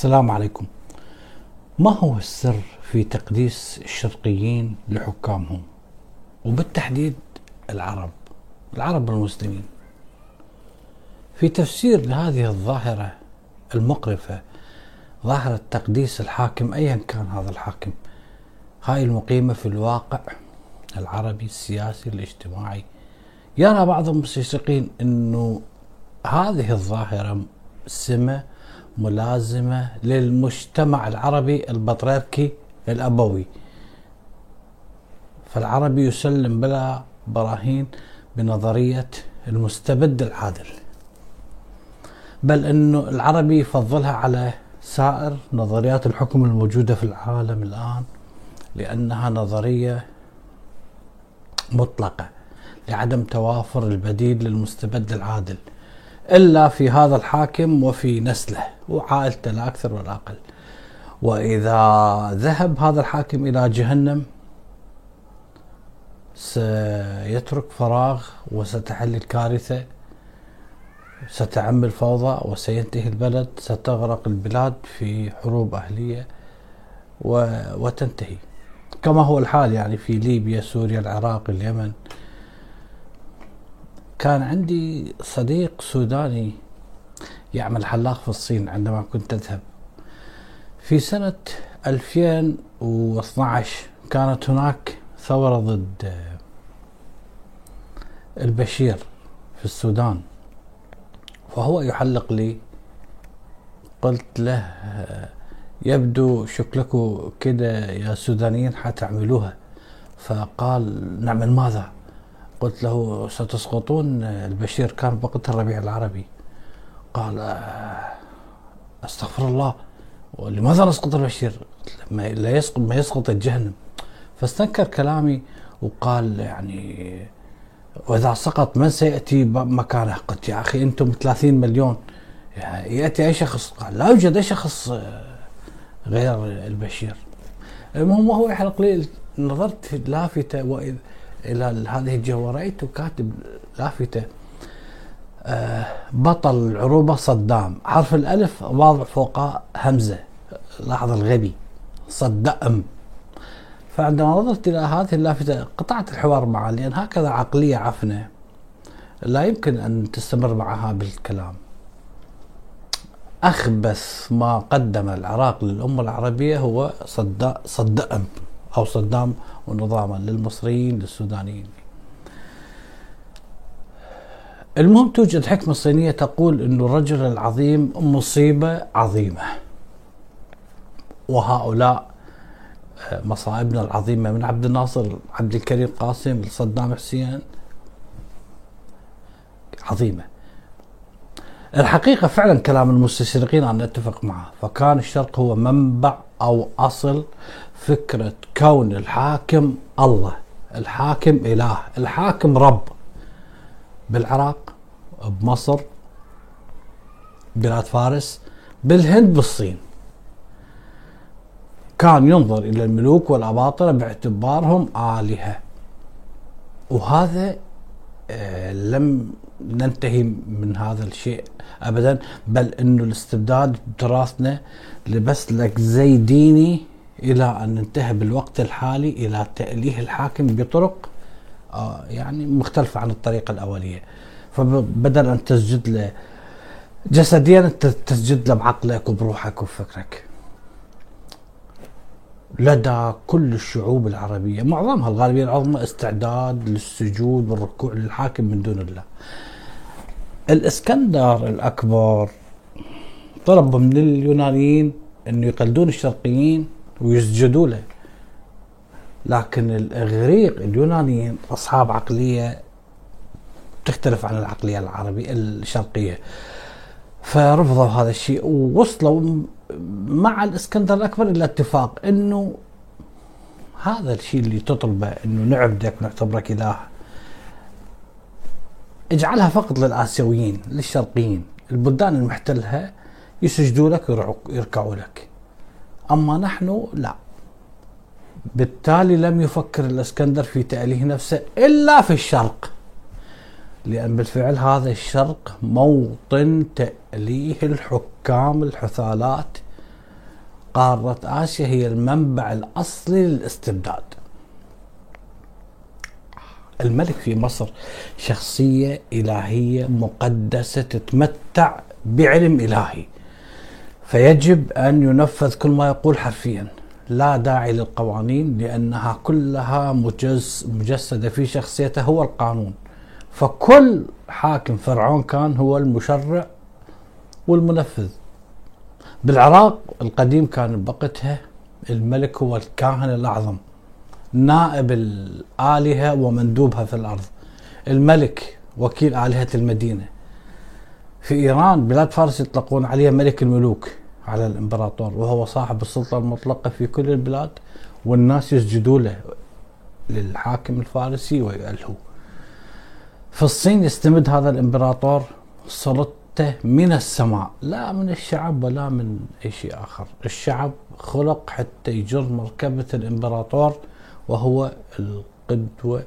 السلام عليكم. ما هو السر في تقديس الشرقيين لحكامهم؟ وبالتحديد العرب العرب المسلمين. في تفسير لهذه الظاهرة المقرفة ظاهرة تقديس الحاكم أيا كان هذا الحاكم هاي المقيمة في الواقع العربي السياسي الاجتماعي. يرى بعض المستشرقين أنه هذه الظاهرة سمة ملازمة للمجتمع العربي البطريركي الأبوي. فالعربي يسلم بلا براهين بنظرية المستبد العادل. بل أنه العربي يفضلها على سائر نظريات الحكم الموجودة في العالم الآن لأنها نظرية مطلقة لعدم توافر البديل للمستبد العادل. إلا في هذا الحاكم وفي نسله وعائلته لا أكثر ولا أقل. وإذا ذهب هذا الحاكم إلى جهنم سيترك فراغ وستحل الكارثة ستعم الفوضى وسينتهي البلد ستغرق البلاد في حروب أهلية وتنتهي. كما هو الحال يعني في ليبيا سوريا العراق اليمن. كان عندي صديق سوداني يعمل حلاق في الصين عندما كنت أذهب في سنة 2012 كانت هناك ثورة ضد البشير في السودان فهو يحلق لي. قلت له يبدو شكلكم كده يا سودانيين حتعملوها. فقال نعمل ماذا؟ قلت له ستسقطون؟ البشير كان وقت الربيع العربي. قال آه، أستغفر الله. ولماذا نسقط البشير؟ ما لا يسقط ما يسقط الجهنم. فاستنكر كلامي وقال يعني وإذا سقط من سيأتي مكانه؟ قلت يا أخي أنتم 30 مليون. يأتي أي شخص؟ قال لا يوجد أي شخص آه، غير البشير. المهم هو يحرق لي نظرت لافته واذ إلى هذه الجهه ورأيت كاتب لافتة. آه، بطل العروبة صدام. حرف الألف واضع فوقه همزة. لاحظ الغبي. صدام. فعندما نظرت إلى هذه اللافتة قطعت الحوار معه لأن هكذا عقلية عفنة. لا يمكن أن تستمر معها بالكلام. أخبث ما قدم العراق للأمة العربية هو صدام أو صدام ونظاما للمصريين للسودانيين. المهم توجد حكمة صينية تقول أن الرجل العظيم مصيبة عظيمة. وهؤلاء آه، مصائبنا العظيمة من عبد الناصر عبد الكريم قاسم لصدام حسين. عظيمة. الحقيقة فعلا كلام المستشرقين أنا أتفق معه. فكان الشرق هو منبع أو أصل فكرة كون الحاكم الله الحاكم إله الحاكم رب. بالعراق بمصر بلاد فارس بالهند بالصين. كان ينظر إلى الملوك والأباطرة باعتبارهم آلهة. وهذا آه، لم ننتهي من هذا الشيء ابدا بل إنه الاستبداد بتراثنا لبس لك زي ديني إلى أن ننتهي بالوقت الحالي إلى تأليه الحاكم بطرق آه يعني مختلفة عن الطريقة الأولية. فبدل أن تسجد له جسديا تسجد له بعقلك وبروحك وبفكرك لدى كل الشعوب العربية معظمها الغالبية العظمى استعداد للسجود والركوع للحاكم من دون الله. الإسكندر الأكبر طلب من اليونانيين أن يقلدون الشرقيين ويسجدوا له. لكن الإغريق اليونانيين أصحاب عقلية تختلف عن العقلية العربية الشرقية. فرفضوا هذا الشيء ووصلوا مع الإسكندر الأكبر إلى اتفاق إنه هذا الشيء اللي تطلبه إنه نعبدك ونعتبرك إله. اجعلها فقط للآسيويين للشرقيين. البلدان المحتلها يسجدوا لك ويركعوا لك. أما نحن لا. بالتالي لم يفكر الإسكندر في تأليه نفسه إلا في الشرق. لأن بالفعل هذا الشرق موطن تأليه الحكام الحثالات. قارة آسيا هي المنبع الأصلي للاستبداد. الملك في مصر شخصية إلهية مقدسة تتمتع بعلم إلهي. فيجب أن ينفذ كل ما يقول حرفيا. لا داعي للقوانين لأنها كلها مجز مجسدة في شخصيته هو القانون. فكل حاكم فرعون كان هو المشرع والمنفذ. بالعراق القديم كان بقتها الملك هو الكاهن الأعظم نائب الآلهة ومندوبها في الأرض. الملك وكيل آلهة المدينة. في إيران بلاد فارس يطلقون عليه ملك الملوك. على الإمبراطور وهو صاحب السلطة المطلقة في كل البلاد والناس يسجدوا له للحاكم الفارسي ويؤلهوا في الصين يستمد هذا الإمبراطور سلطته من السماء لا من الشعب ولا من أي شيء آخر. الشعب خلق حتى يجر مركبة الإمبراطور وهو القدر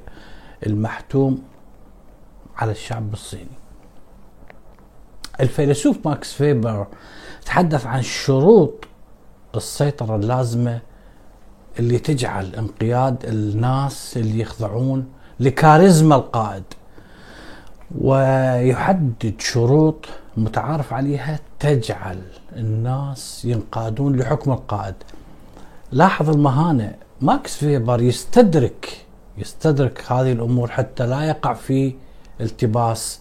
المحتوم على الشعب الصيني. الفيلسوف ماكس فيبر تحدث عن شروط السيطرة اللازمة اللي تجعل انقياد الناس اللي يخضعون لكاريزما القائد. ويحدد شروط متعارف عليها تجعل الناس ينقادون لحكم القائد. لاحظ المهانة. ماكس فيبر يستدرك يستدرك هذه الأمور حتى لا يقع في التباس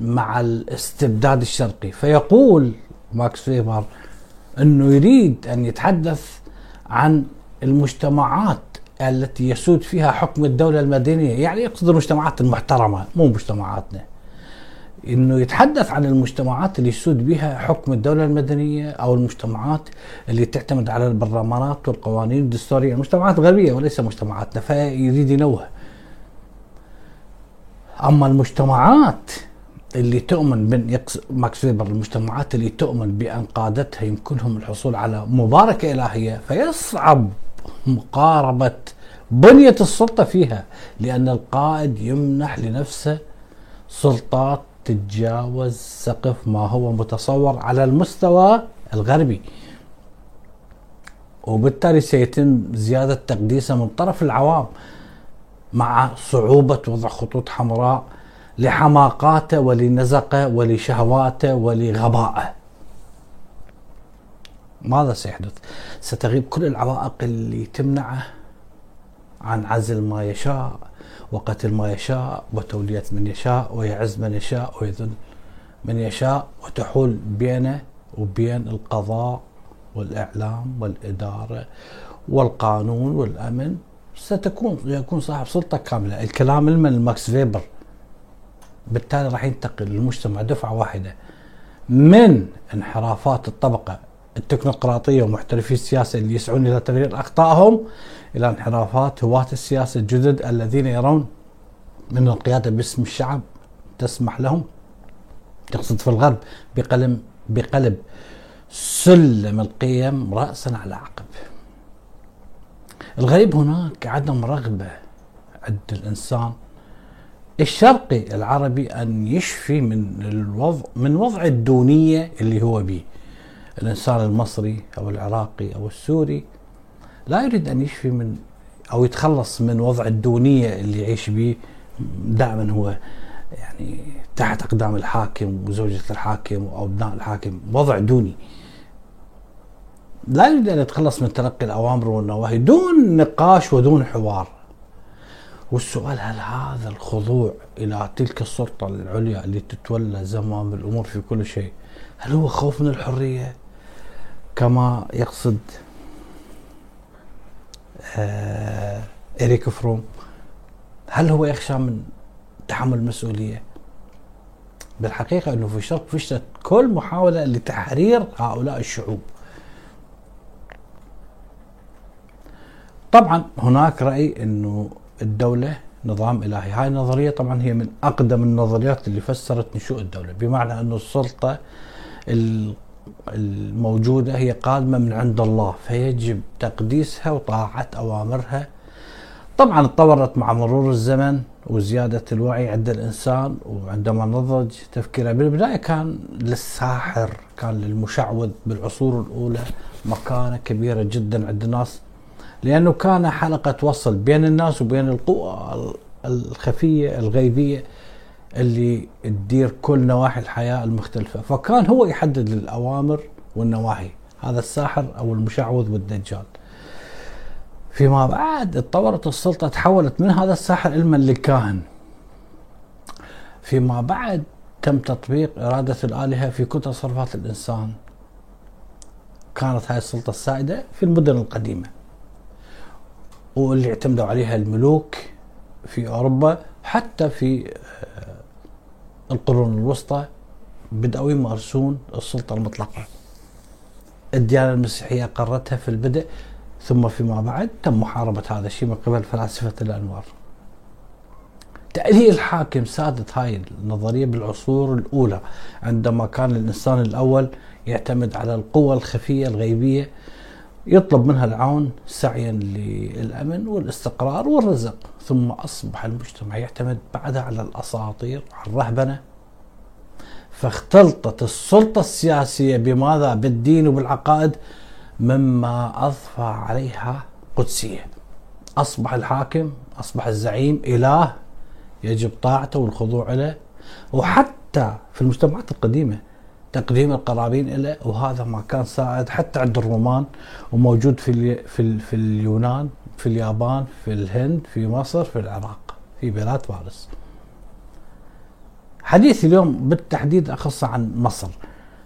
مع الاستبداد الشرقي. فيقول ماكس فيبر إنه يريد أن يتحدث عن المجتمعات التي يسود فيها حكم الدولة المدنية. يعني يقصد المجتمعات المحترمة مو مجتمعاتنا. إنه يتحدث عن المجتمعات اللي يسود بها حكم الدولة المدنية أو المجتمعات اللي تعتمد على البرلمانات والقوانين الدستورية، المجتمعات الغربيه وليس مجتمعاتنا فيريد ينوه. أما المجتمعات اللي تؤمن بن ماكس فيبر المجتمعات اللي تؤمن بأن قادتها يمكنهم الحصول على مباركة إلهية فيصعب مقاربة بنية السلطة فيها لأن القائد يمنح لنفسه سلطات تتجاوز سقف ما هو متصور على المستوى الغربي. وبالتالي سيتم زيادة تقديسه من طرف العوام مع صعوبة وضع خطوط حمراء لحماقاته ولنزقه ولشهواته ولغبائه ماذا سيحدث؟ ستغيب كل العوائق اللي تمنعه عن عزل ما يشاء وقتل ما يشاء وتولية من يشاء ويعز من يشاء ويذل من يشاء وتحول بينه وبين القضاء والإعلام والإدارة والقانون والأمن. ستكون يكون صاحب سلطة كاملة. الكلام من ماكس فيبر بالتالي راح ينتقل المجتمع دفعة واحدة من انحرافات الطبقة التكنوقراطية ومحترفي السياسة اللي يسعون إلى تغيير أخطائهم إلى انحرافات هواة السياسة الجدد الذين يرون من القيادة باسم الشعب تسمح لهم تقصد في الغرب بقلم بقلب سلم القيم رأسا على عقب. الغريب هناك عدم رغبة عند الإنسان الشرقي العربي أن يشفي من الوضع من وضع الدونية اللي هو به الإنسان المصري أو العراقي أو السوري لا يريد أن يشفي من أو يتخلص من وضع الدونية اللي يعيش به دائما هو يعني تحت أقدام الحاكم وزوجة الحاكم وأبناء الحاكم. وضع دوني. لا يريد أن يتخلص من تلقي الأوامر والنواهي دون نقاش ودون حوار. والسؤال هل هذا الخضوع إلى تلك السلطة العليا اللي تتولى زمام الأمور في كل شيء هل هو خوف من الحرية كما يقصد آه إريك فروم؟ هل هو يخشى من تحمل المسؤولية بالحقيقة أنه في الشرق فشلت كل محاولة لتحرير هؤلاء الشعوب. طبعا هناك رأي أنه الدولة نظام إلهي. هاي النظرية طبعا هي من أقدم النظريات اللي فسرت نشوء الدولة بمعنى أن السلطة الموجودة هي قادمة من عند الله فيجب تقديسها وطاعة أوامرها. طبعا تطورت مع مرور الزمن وزيادة الوعي عند الإنسان وعندما نضج تفكيره بالبداية كان للساحر كان للمشعوذ بالعصور الأولى مكانة كبيرة جدا عند الناس. لأنه كان حلقة وصل بين الناس وبين القوى الخفية الغيبية اللي تدير كل نواحي الحياة المختلفة. فكان هو يحدد الأوامر والنواهي هذا الساحر أو المشعوذ والدجال. فيما بعد اتطورت السلطة تحولت من هذا الساحر علما للكاهن. فيما بعد تم تطبيق إرادة الآلهة في كل تصرفات الإنسان. كانت هاي السلطة السائدة في المدن القديمة. واللي اعتمدوا عليها الملوك في أوروبا حتى في آه، القرون الوسطى بدأوا يمارسون السلطة المطلقة. الديانة المسيحية قررتها في البدء ثم فيما بعد تم محاربة هذا الشيء من قبل فلاسفة الأنوار. تأليه الحاكم سادت هاي النظرية بالعصور الأولى عندما كان الإنسان الأول يعتمد على القوة الخفية الغيبية يطلب منها العون سعيا للأمن والاستقرار والرزق ثم أصبح المجتمع يعتمد بعدها على الأساطير على الرهبنة. فاختلطت السلطة السياسية بماذا؟ بالدين وبالعقائد مما أضفى عليها قدسية. أصبح الحاكم أصبح الزعيم إله يجب طاعته والخضوع له وحتى في المجتمعات القديمة تقديم القرابين له وهذا ما كان سائد حتى عند الرومان وموجود في في في اليونان في اليابان في الهند في مصر في العراق في بلاد فارس. حديث اليوم بالتحديد أخص عن مصر.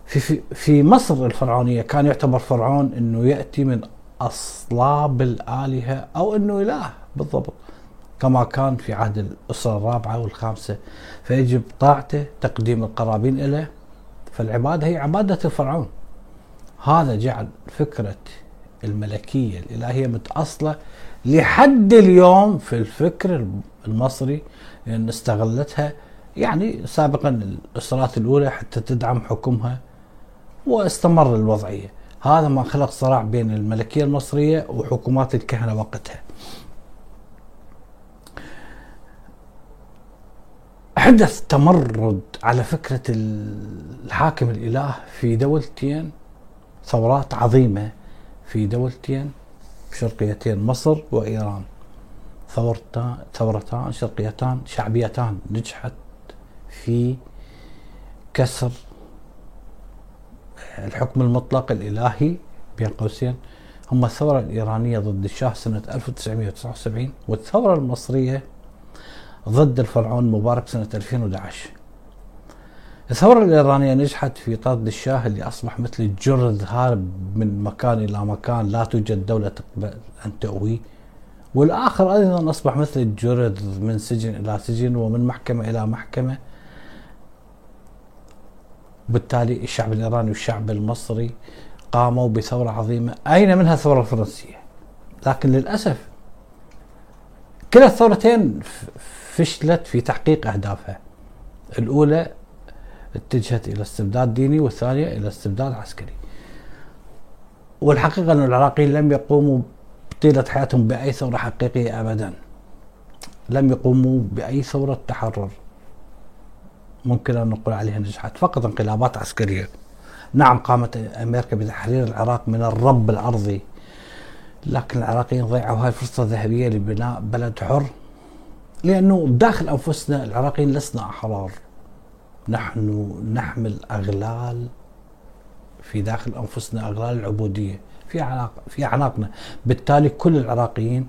في في في مصر الفرعونية كان يعتبر فرعون إنه يأتي من أصلاب الآلهة أو إنه إله بالضبط كما كان في عهد الأسرة الرابعة والخامسة فيجب طاعته تقديم القرابين له فالعبادة هي عبادة الفرعون. هذا جعل فكرة الملكية الإلهية متأصلة لحد اليوم في الفكر المصري لأن استغلتها يعني سابقا الإسرات الأولى حتى تدعم حكمها واستمر الوضعية. هذا ما خلق صراع بين الملكية المصرية وحكومات الكهنة وقتها. حدث تمرد على فكرة الحاكم الإله في دولتين ثورات عظيمة في دولتين شرقيتين مصر وإيران. ثورتان ثورتان شرقيتان شعبيتان نجحت في كسر الحكم المطلق الإلهي بين قوسين. هم الثورة الإيرانية ضد الشاه سنة 1979 والثورة المصرية ضد الفرعون مبارك سنة 2011 الثورة الإيرانية نجحت في طرد الشاه اللي أصبح مثل الجرذ هارب من مكان إلى مكان لا توجد دولة تقبل أن تؤويه والآخر أيضا أصبح مثل الجرذ من سجن إلى سجن ومن محكمة إلى محكمة. بالتالي الشعب الإيراني والشعب المصري قاموا بثورة عظيمة. أين منها الثورة الفرنسية؟ لكن للأسف كلا الثورتين فشلت في تحقيق أهدافها. الأولى اتجهت إلى استبداد ديني والثانية إلى استبداد عسكري. والحقيقة أن العراقيين لم يقوموا طيلة حياتهم بأي ثورة حقيقية أبدا. لم يقوموا بأي ثورة تحرر. ممكن أن نقول عليها نجحت فقط انقلابات عسكرية. نعم قامت أمريكا بتحرير العراق من الرب الأرضي. لكن العراقيين ضيعوا هاي الفرصة الذهبية لبناء بلد حر. لأنه بداخل أنفسنا العراقيين لسنا أحرار. نحن نحمل أغلال في داخل أنفسنا أغلال العبودية في أعناق في أعناقنا. بالتالي كل العراقيين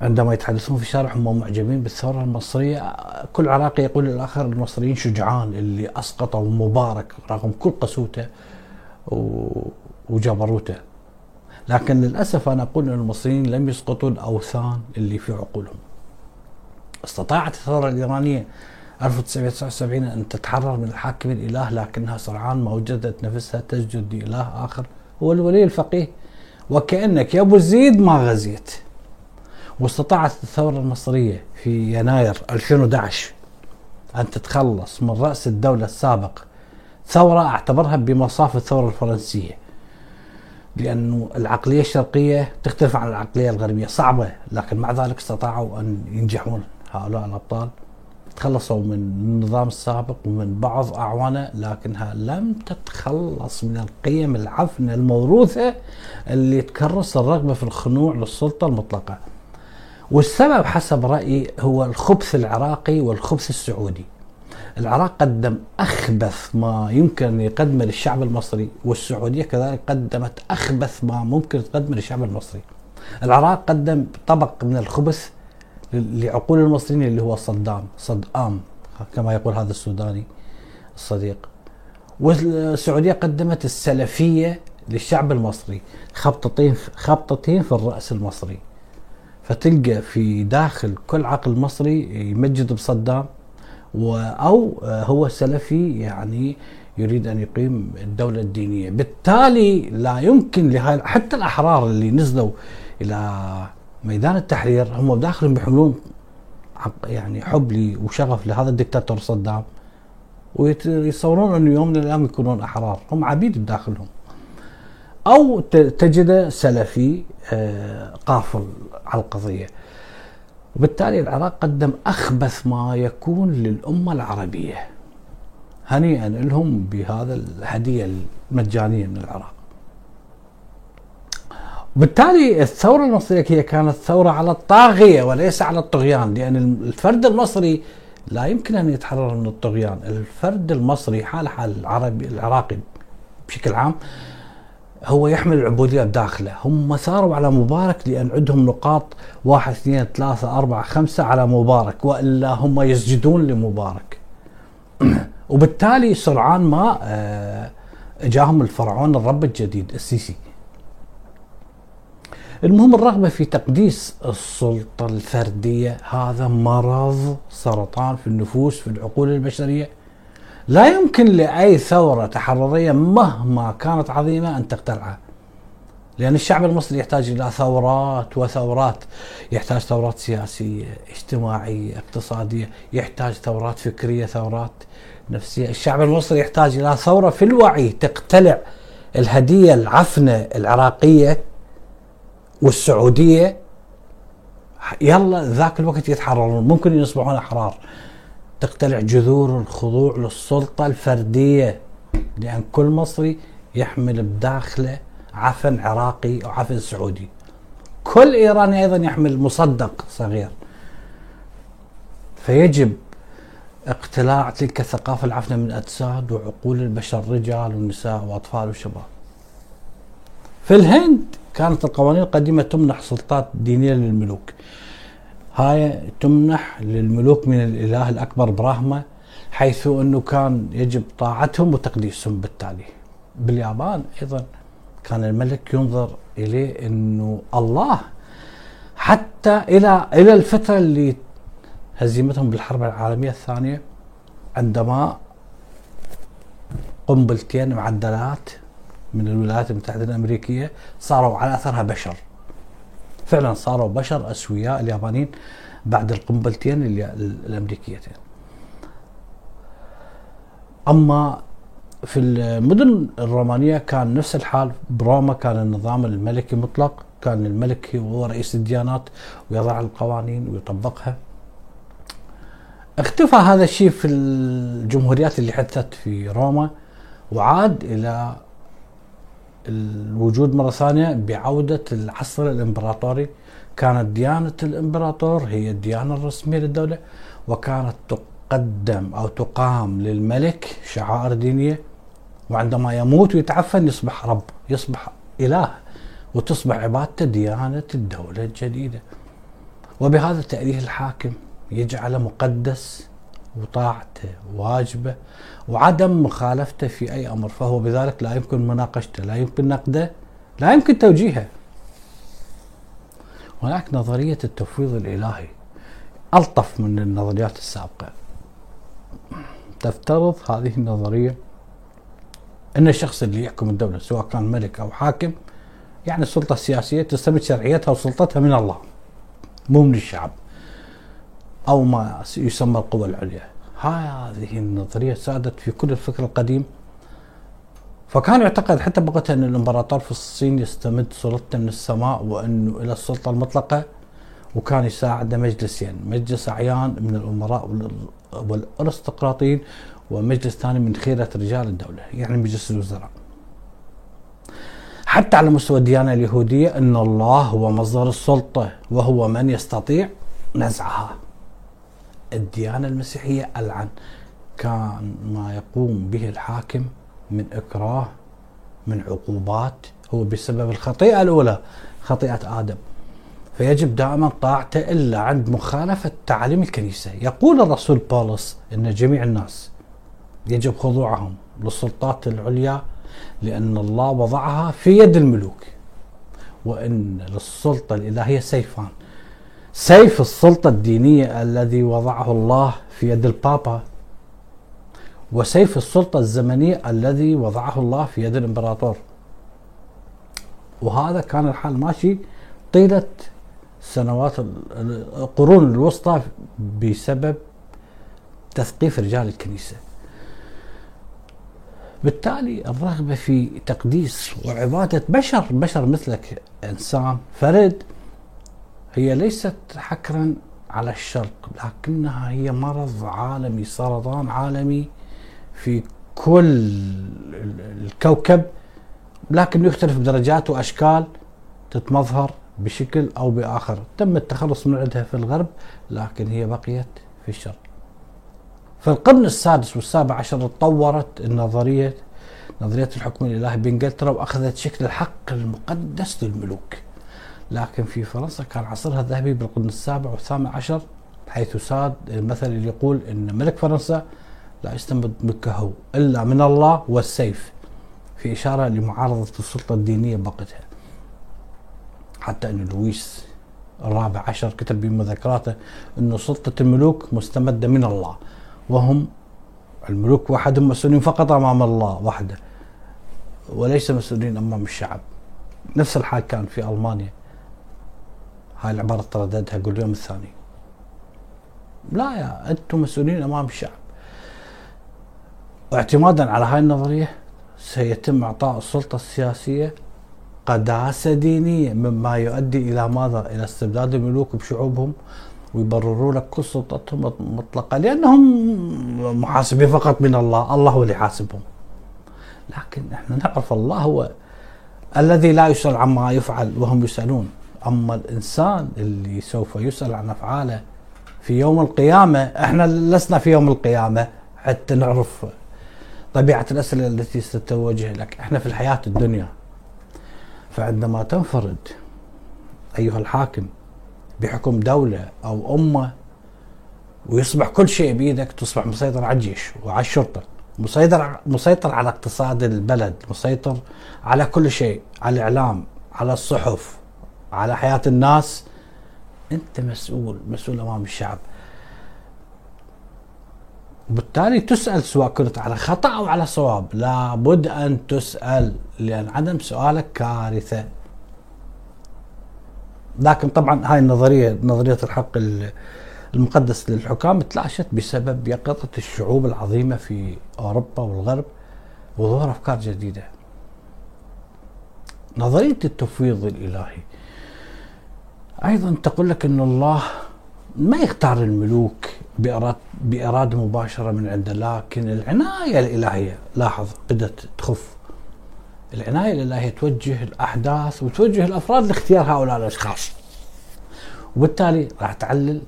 عندما يتحدثون في الشارع هم معجبين بالثورة المصرية كل عراقي يقول للآخر المصريين شجعان اللي أسقطوا مبارك رغم كل قسوته وجبروته. لكن للأسف أنا أقول أن المصريين لم يسقطوا الأوثان اللي في عقولهم. استطاعت الثورة الإيرانية 1979 أن تتحرر من الحاكم الإله لكنها سرعان ما وجدت نفسها تسجد لإله آخر هو الولي الفقيه. وكأنك يا أبو زيد ما غزيت. واستطاعت الثورة المصرية في يناير 2011 أن تتخلص من رأس الدولة السابق. ثورة أعتبرها بمصاف الثورة الفرنسية لأنه العقلية الشرقية تختلف عن العقلية الغربية. صعبة لكن مع ذلك استطاعوا أن ينجحون. هؤلاء الأبطال تخلصوا من النظام السابق ومن بعض أعوانه لكنها لم تتخلص من القيم العفنة الموروثة اللي تكرس الرغبة في الخنوع للسلطة المطلقة. والسبب حسب رأيي هو الخبث العراقي والخبث السعودي. العراق قدم أخبث ما يمكن أن يقدمه للشعب المصري والسعودية كذلك قدمت أخبث ما ممكن تقدمه للشعب المصري. العراق قدم طبق من الخبث لعقول المصريين اللي هو صدام صدام كما يقول هذا السوداني الصديق. والسعودية قدمت السلفية للشعب المصري خبطتين خبطتين في الرأس المصري. فتلقى في داخل كل عقل مصري يمجد بصدام أو هو سلفي يعني يريد أن يقيم الدولة الدينية، بالتالي لا يمكن لهاي حتى الأحرار اللي نزلوا إلى ميدان التحرير هم بداخلهم بيحملون يعني حب لي وشغف لهذا الدكتاتور صدام ويتصورون أنه يوم من الأيام يكونون أحرار، هم عبيد بداخلهم. أو تجد سلفي آه، قافل على القضية. وبالتالي العراق قدم أخبث ما يكون للأمة العربية هنيئا لهم بهذا الهدية المجانية من العراق وبالتالي الثورة المصرية كانت ثورة على الطاغية وليس على الطغيان لأن الفرد المصري لا يمكن أن يتحرر من الطغيان. الفرد المصري حال حال العربي العراقي بشكل عام هو يحمل العبودية بداخله هم ثاروا على مبارك لأن عندهم نقاط واحد اثنين ثلاثة أربعة خمسة على مبارك وإلا هم يسجدون لمبارك. وبالتالي سرعان ما آه، جاهم الفرعون الرب الجديد السيسي. المهم الرغبة في تقديس السلطة الفردية. هذا مرض سرطان في النفوس في العقول البشرية. لا يمكن لأي ثورة تحررية مهما كانت عظيمة أن تقتلعها لأن الشعب المصري يحتاج إلى ثورات وثورات. يحتاج ثورات سياسية اجتماعية اقتصادية. يحتاج ثورات فكرية ثورات نفسية. الشعب المصري يحتاج إلى ثورة في الوعي تقتلع الهدية العفنة العراقية. والسعودية يلا ذاك الوقت يتحررون. ممكن يصبحون أحرار. تقتلع جذور الخضوع للسلطة الفردية لأن كل مصري يحمل بداخله عفن عراقي أو عفن سعودي. كل إيراني أيضا يحمل مصدق صغير. فيجب اقتلاع تلك الثقافة العفنة من أجساد وعقول البشر رجال ونساء وأطفال وشباب. في الهند كانت القوانين القديمة تمنح سلطات دينية للملوك هاي تمنح للملوك من الإله الأكبر براهما حيث أنه كان يجب طاعتهم وتقديسهم بالتالي. باليابان أيضا كان الملك ينظر إليه أنه الله حتى إلى إلى الفترة اللي هزيمتهم بالحرب العالمية الثانية عندما قنبلتين معدلات من الولايات المتحدة الأمريكية صاروا على أثرها بشر. فعلا صاروا بشر أسوياء اليابانيين بعد القنبلتين الأمريكيتين. أما في المدن الرومانية كان نفس الحال. بروما كان النظام الملكي مطلق كان الملك هو رئيس الديانات ويضع القوانين ويطبقها. اختفى هذا الشيء في الجمهوريات اللي حدثت في روما وعاد إلى الوجود مرة ثانية بعودة العصر الإمبراطوري. كانت ديانة الإمبراطور هي الديانة الرسمية للدولة وكانت تقدم أو تقام للملك شعائر دينية وعندما يموت ويتعفن يصبح رب يصبح إله وتصبح عبادته ديانة الدولة الجديدة. وبهذا تأليه الحاكم يجعله مقدس وطاعته واجبة. وعدم مخالفته في أي أمر فهو بذلك لا يمكن مناقشته لا يمكن نقده لا يمكن توجيهه. هناك نظرية التفويض الإلهي ألطف من النظريات السابقة. تفترض هذه النظرية أن الشخص اللي يحكم الدولة سواء كان ملك أو حاكم يعني السلطة السياسية تستمد شرعيتها وسلطتها من الله مو من الشعب أو ما يسمى القوى العليا. هذه النظرية سادت في كل الفكر القديم. فكان يعتقد حتى بوقتها أن الإمبراطور في الصين يستمد سلطته من السماء وانه إلى السلطة المطلقة وكان يساعد مجلسين مجلس أعيان من الأمراء والأرستقراطيين ومجلس ثاني من خيرة رجال الدولة يعني مجلس الوزراء. حتى على مستوى الديانة اليهودية أن الله هو مصدر السلطة وهو من يستطيع نزعها. الديانة المسيحية العن كان ما يقوم به الحاكم من إكراه من عقوبات هو بسبب الخطيئة الأولى خطيئة آدم. فيجب دائما طاعته إلا عند مخالفة تعاليم الكنيسة. يقول الرسول بولس أن جميع الناس يجب خضوعهم للسلطات العليا لأن الله وضعها في يد الملوك وأن للسلطة الإلهية سيفان. سيف السلطة الدينية الذي وضعه الله في يد البابا وسيف السلطة الزمنية الذي وضعه الله في يد الإمبراطور. وهذا كان الحال ماشي طيلة سنوات القرون الوسطى بسبب تثقيف رجال الكنيسة. بالتالي الرغبة في تقديس وعبادة بشر بشر مثلك إنسان فرد هي ليست حكرا على الشرق لكنها هي مرض عالمي سرطان عالمي في كل الكوكب لكن يختلف بدرجات وأشكال تتمظهر بشكل أو بآخر. تم التخلص من عندها في الغرب لكن هي بقيت في الشرق. في القرن السادس والسابع عشر تطورت النظرية نظرية الحكم الإلهي بإنجلترا وأخذت شكل الحق المقدس للملوك. لكن في فرنسا كان عصرها الذهبي بالقرن السابع والثامن عشر حيث ساد المثل اللي يقول أن ملك فرنسا لا يستنبط ملكه إلا من الله والسيف في إشارة لمعارضة السلطة الدينية بوقتها. حتى أن لويس الرابع عشر كتب بمذكراته أن سلطة الملوك مستمدة من الله وهم الملوك وحدهم مسؤولين فقط أمام الله وحده وليس مسؤولين أمام الشعب. نفس الحال كان في ألمانيا. هاي العبارة ترددها كل يوم الثاني. لا يا أنتم مسؤولين أمام الشعب. واعتمادا على هاي النظرية سيتم إعطاء السلطة السياسية قداسة دينية مما يؤدي إلى ماذا؟ إلى استبداد الملوك بشعوبهم ويبرروا لك كل سلطتهم مطلقة لأنهم محاسبين فقط من الله الله هو اللي يحاسبهم. لكن إحنا نعرف الله هو الذي لا يسأل عما يفعل وهم يسألون. أما الإنسان اللي سوف يسأل عن أفعاله في يوم القيامة إحنا لسنا في يوم القيامة حتى نعرف طبيعة الأسئلة التي ستتوجه لك. إحنا في الحياة الدنيا فعندما تنفرد أيها الحاكم بحكم دولة أو أمة ويصبح كل شيء بيدك تصبح مسيطر على الجيش وعلى الشرطة مسيطر مسيطر على اقتصاد البلد مسيطر على كل شيء على الإعلام على الصحف. على حياة الناس أنت مسؤول مسؤول أمام الشعب. بالتالي تسأل سواء كنت على خطأ أو على صواب. لابد أن تسأل لأن عدم سؤالك كارثة. لكن طبعا هاي النظرية نظرية الحق المقدس للحكام تلاشت بسبب يقظة الشعوب العظيمة في أوروبا والغرب وظهور أفكار جديدة. نظرية التفويض الإلهي. أيضا تقول لك أن الله ما يختار الملوك بإرادة مباشرة من عنده لكن العناية الإلهية لاحظ بدأت تخف. العناية الإلهية توجه الأحداث وتوجه الأفراد لاختيار هؤلاء الأشخاص. وبالتالي راح تعلل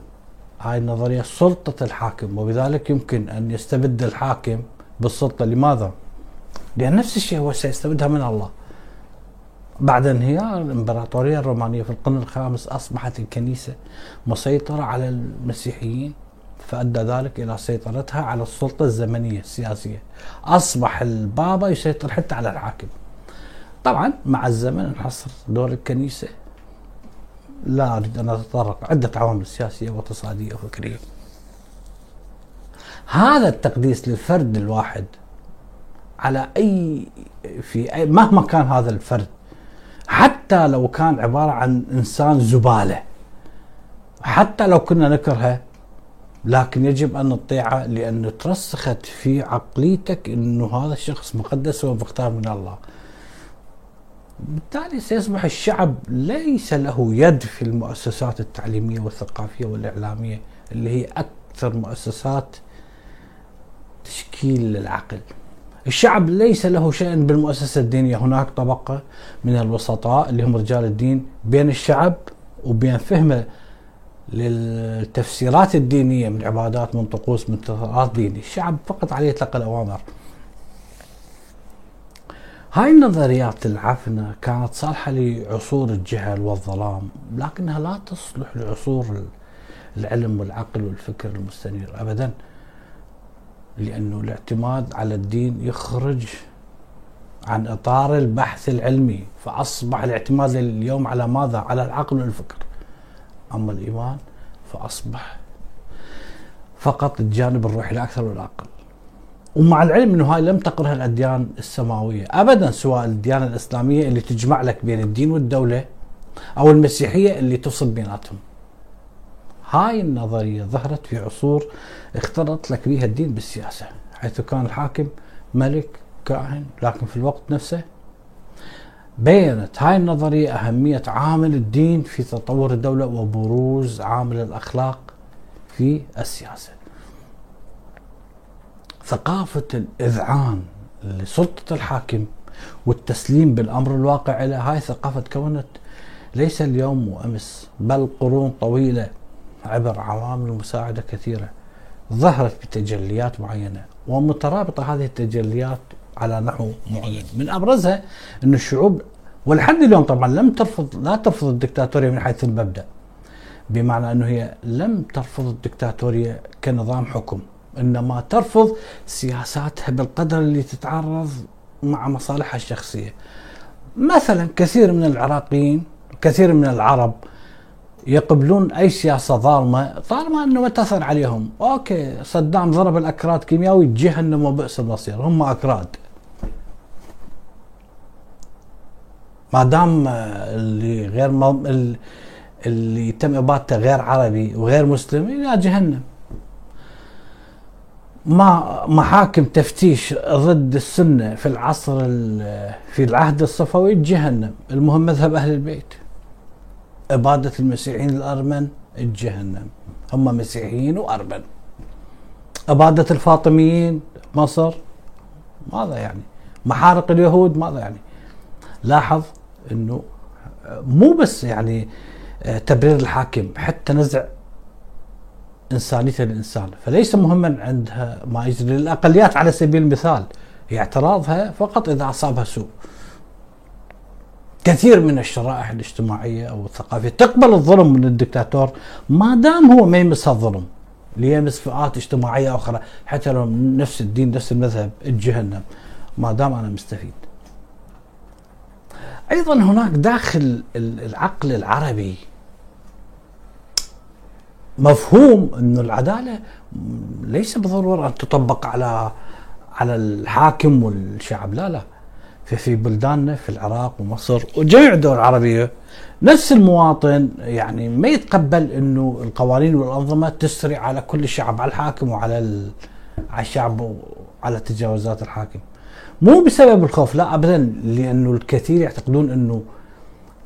هاي النظرية سلطة الحاكم وبذلك يمكن أن يستبد الحاكم بالسلطة. لماذا؟ لأن نفس الشيء هو سيستبدها من الله. بعد انهيار الإمبراطورية الرومانية في القرن الخامس أصبحت الكنيسة مسيطرة على المسيحيين فأدى ذلك إلى سيطرتها على السلطة الزمنية السياسية. أصبح البابا يسيطر حتى على الحاكم. طبعا مع الزمن انحصر دور الكنيسة. لا أريد أن أتطرق عدة عوامل سياسية واقتصادية وفكرية. هذا التقديس للفرد الواحد على أي في أي مهما كان هذا الفرد حتى لو كان عبارة عن إنسان زبالة حتى لو كنا نكرهه لكن يجب أن نطيعه لأنه ترسخت في عقليتك إنه هذا الشخص مقدس ومختار من الله. بالتالي سيصبح الشعب ليس له يد في المؤسسات التعليمية والثقافية والإعلامية اللي هي أكثر مؤسسات تشكيل العقل. الشعب ليس له شأن بالمؤسسة الدينية. هناك طبقة من الوسطاء اللي هم رجال الدين. بين الشعب وبين فهمه للتفسيرات الدينية من عبادات من طقوس من تراث ديني. الشعب فقط عليه يتلقى الأوامر. هاي النظريات العفنة كانت صالحة لعصور الجهل والظلام لكنها لا تصلح لعصور العلم والعقل والفكر المستنير أبدا. لأنه الاعتماد على الدين يخرج عن إطار البحث العلمي فأصبح الاعتماد اليوم على ماذا؟ على العقل والفكر. أما الإيمان فأصبح فقط الجانب الروحي لا أكثر ولا أقل. ومع العلم أنه هاي لم تقرها الأديان السماوية. أبدا سواء الديانة الإسلامية اللي تجمع لك بين الدين والدولة أو المسيحية اللي تفصل بيناتهم. هاي النظرية ظهرت في عصور اختلط لك بها الدين بالسياسة حيث كان الحاكم ملك كاهن لكن في الوقت نفسه بينت هاي النظرية أهمية عامل الدين في تطور الدولة وبروز عامل الأخلاق في السياسة. ثقافة الإذعان لسلطة الحاكم والتسليم بالأمر الواقع إلى هاي ثقافة تكونت ليس اليوم وأمس بل قرون طويلة. عبر عوامل مساعدة كثيرة. ظهرت بتجليات معينة ومترابطة هذه التجليات على نحو معين. من أبرزها أن الشعوب ولحد اليوم طبعا لم ترفض لا ترفض الدكتاتورية من حيث المبدأ. بمعنى إنه هي لم ترفض الدكتاتورية كنظام حكم. إنما ترفض سياساتها بالقدر اللي تتعرض مع مصالحها الشخصية. مثلا كثير من العراقيين كثير من العرب يقبلون أي سياسة ظالمة طالما إنه ما تاثر عليهم. أوكي صدام ضرب الأكراد كيميائي جهنم وبئس المصير. هم أكراد. ما دام اللي غير اللي تم إبادته غير عربي وغير مسلم إلى جهنم. ما محاكم تفتيش ضد السنة في العصر في العهد الصفوي جهنم. المهم مذهب أهل البيت. اباده المسيحيين الأرمن جهنم هم مسيحيين وأرمن. اباده الفاطميين مصر ماذا يعني؟ محارق اليهود ماذا يعني؟ لاحظ إنه مو بس يعني آه، تبرير الحاكم حتى نزع إنسانية الإنسان. فليس مهما عندها ما يجري للأقليات على سبيل المثال هي اعتراضها فقط إذا أصابها سوء. كثير من الشرائح الاجتماعية أو الثقافية تقبل الظلم من الدكتاتور ما دام هو ما يمس الظلم ليمس فئات اجتماعية أخرى حتى لو نفس الدين نفس المذهب الجهنم. ما دام أنا مستفيد. أيضا هناك داخل العقل العربي مفهوم انه العدالة ليس بالضروره أن تطبق على على الحاكم والشعب. لا لا. في في بلداننا في العراق ومصر وجميع الدول العربية نفس المواطن يعني ما يتقبل إنه القوانين والأنظمة تسري على كل الشعب على الحاكم وعلى على الشعب وعلى تجاوزات الحاكم. مو بسبب الخوف لا ابدا لأنه الكثير يعتقدون إنه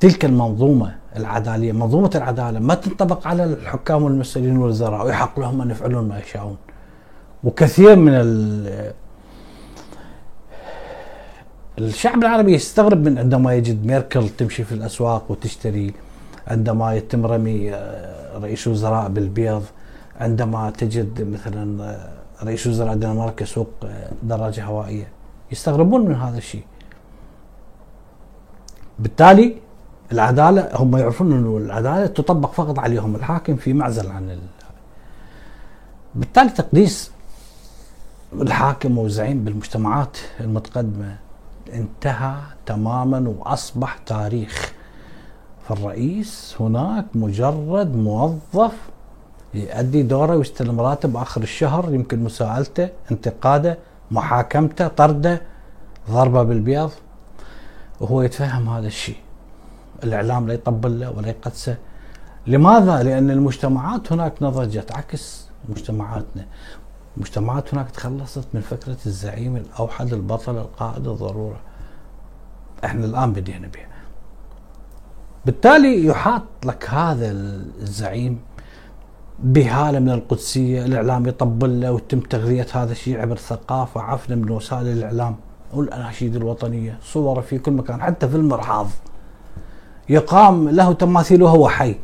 تلك المنظومة العدالية منظومة العدالة ما تنطبق على الحكام والمسؤولين والوزراء ويحق لهم أن يفعلون ما يشاءون. وكثير من الشعب العربي يستغرب من عندما يجد ميركل تمشي في الأسواق وتشتري عندما يتم رمي آه، رئيس وزراء بالبيض عندما تجد مثلا آه، رئيس وزراء الدنمارك يسوق آه، دراجة هوائية. يستغربون من هذا الشيء. بالتالي العدالة هم يعرفون إنه العدالة تطبق فقط عليهم الحاكم في معزل عن ال... بالتالي تقديس الحاكم والزعيم بالمجتمعات المتقدمة انتهى تماما وأصبح تاريخ. فالرئيس هناك مجرد موظف يؤدي دوره ويستلم راتب آخر الشهر يمكن مساءلته انتقاده محاكمته طرده ضربه بالبيض وهو يتفهم هذا الشيء. الإعلام لا يطبل له ولا يقدسه. لماذا؟ لأن المجتمعات هناك نضجت عكس مجتمعاتنا. مجتمعات هناك تخلصت من فكرة الزعيم الأوحد البطل القائد الضرورة. إحنا الآن بدينا بها بالتالي يحاط لك هذا الزعيم بهالة من القدسية الإعلام يطبل له ويتم تغذية هذا الشيء عبر ثقافة عفنة من وسائل الإعلام والأناشيد الوطنية صوره في كل مكان حتى في المرحاض. يقام له تماثيل وهو حي.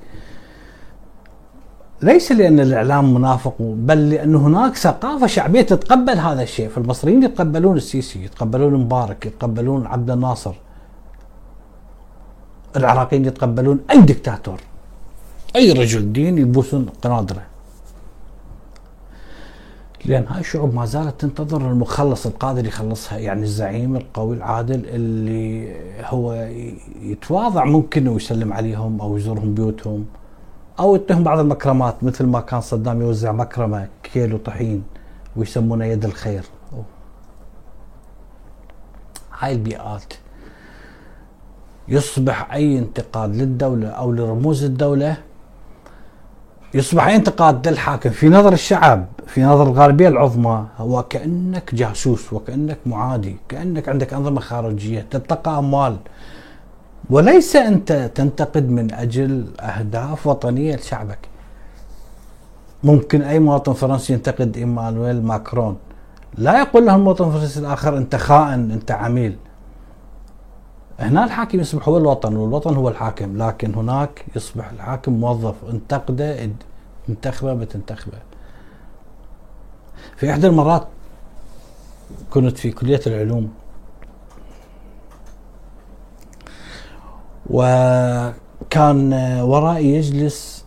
ليس لأن الإعلام منافق بل لأن هناك ثقافة شعبية تتقبل هذا الشيء. فالمصريين يتقبلون السيسي يتقبلون مبارك يتقبلون عبد الناصر. العراقيين يتقبلون أي دكتاتور أي رجل دين يبوسون قنادره لأن هاي الشعوب ما زالت تنتظر المخلص القادر يخلصها يعني الزعيم القوي العادل اللي هو يتواضع ممكن ويسلم عليهم أو يزورهم بيوتهم. أو يعطيهم بعض المكرمات مثل ما كان صدام يوزع مكرمة كيلو طحين ويسمونه يد الخير. هاي البيئات. يصبح أي انتقاد للدولة أو لرموز الدولة يصبح انتقاد للحاكم. في نظر الشعب في نظر الغالبيه العظمى هو كانك جاسوس وكأنك معادي كأنك عندك أنظمة خارجية تتلقى أموال. وليس أنت تنتقد من أجل أهداف وطنية لشعبك. ممكن أي مواطن فرنسي ينتقد إيمانويل ماكرون. لا يقول له المواطن الفرنسي الآخر أنت خائن أنت عميل. هنا الحاكم يصبح هو الوطن والوطن هو الحاكم لكن هناك يصبح الحاكم موظف. انتقده انتخبه بتنتخبه. في إحدى المرات كنت في كلية العلوم. وكان ورائي يجلس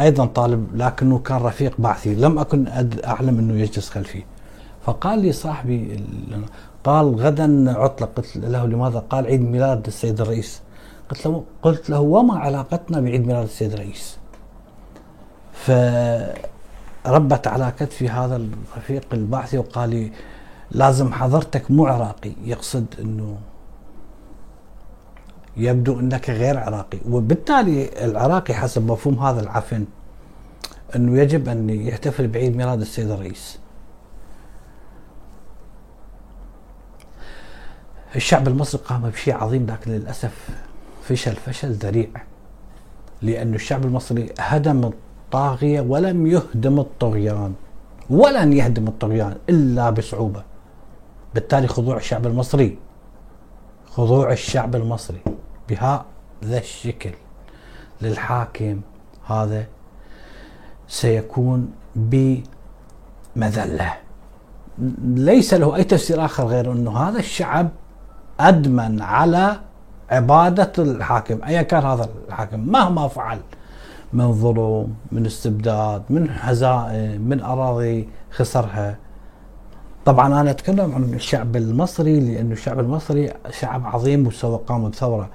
أيضا طالب لكنه كان رفيق بعثي. لم أكن أعلم أنه يجلس خلفي. فقال لي صاحبي قال غدا عطلة قلت له لماذا؟ قال عيد ميلاد السيد الرئيس. قلت له قلت له وما علاقتنا بعيد ميلاد السيد الرئيس؟ فربت على كتفي هذا الرفيق البعثي وقال لي لازم حضرتك مو عراقي يقصد أنه يبدو إنك غير عراقي. وبالتالي العراقي حسب مفهوم هذا العفن إنه يجب أن يحتفل بعيد ميلاد السيد الرئيس. الشعب المصري قام بشيء عظيم لكن للأسف فشل فشل ذريع لأن الشعب المصري هدم الطاغية ولم يهدم الطغيان ولن يهدم الطغيان إلا بصعوبة. بالتالي خضوع الشعب المصري خضوع الشعب المصري بهذا الشكل للحاكم هذا سيكون بمذلة. ليس له أي تفسير آخر غير أنه هذا الشعب أدمن على عبادة الحاكم أيا كان هذا الحاكم مهما فعل من ظلم من استبداد من هزائم من أراضي خسرها. طبعا أنا أتكلم عن الشعب المصري لأن الشعب المصري شعب عظيم وسوى قام بثورة.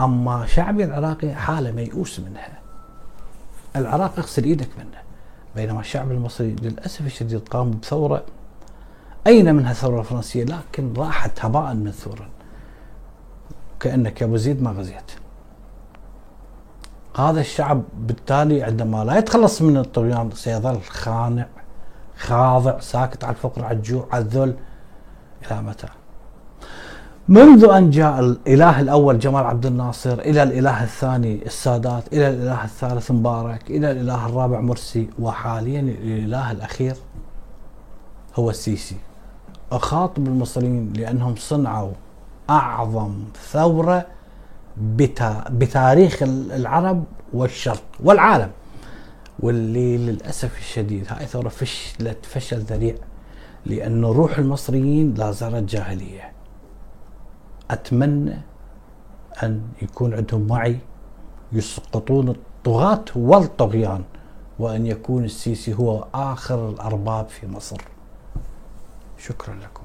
أما شعبي العراقي حالة ميؤوس منها. العراق اغسل إيدك منه. بينما الشعب المصري للأسف الشديد قام بثورة. أين منها الثورة الفرنسية؟ لكن راحت هباء منثورا كأنك يا أبو زيد ما غزيت. هذا الشعب بالتالي عندما لا يتخلص من الطغيان سيظل خانع خاضع ساكت على الفقر على الجوع على الذل إلى متى؟ منذ أن جاء الإله الأول جمال عبد الناصر إلى الإله الثاني السادات إلى الإله الثالث مبارك إلى الإله الرابع مرسي وحاليا الإله الأخير هو السيسي. أخاطب المصريين لأنهم صنعوا أعظم ثورة بتاريخ العرب والشرق والعالم. واللي للأسف الشديد هاي ثورة فشلت فشل ذريع لأن روح المصريين لا زالت جاهلية. أتمنى أن يكون عندهم وعي يسقطون الطغاة والطغيان وأن يكون السيسي هو آخر الأرباب في مصر. شكرا لكم.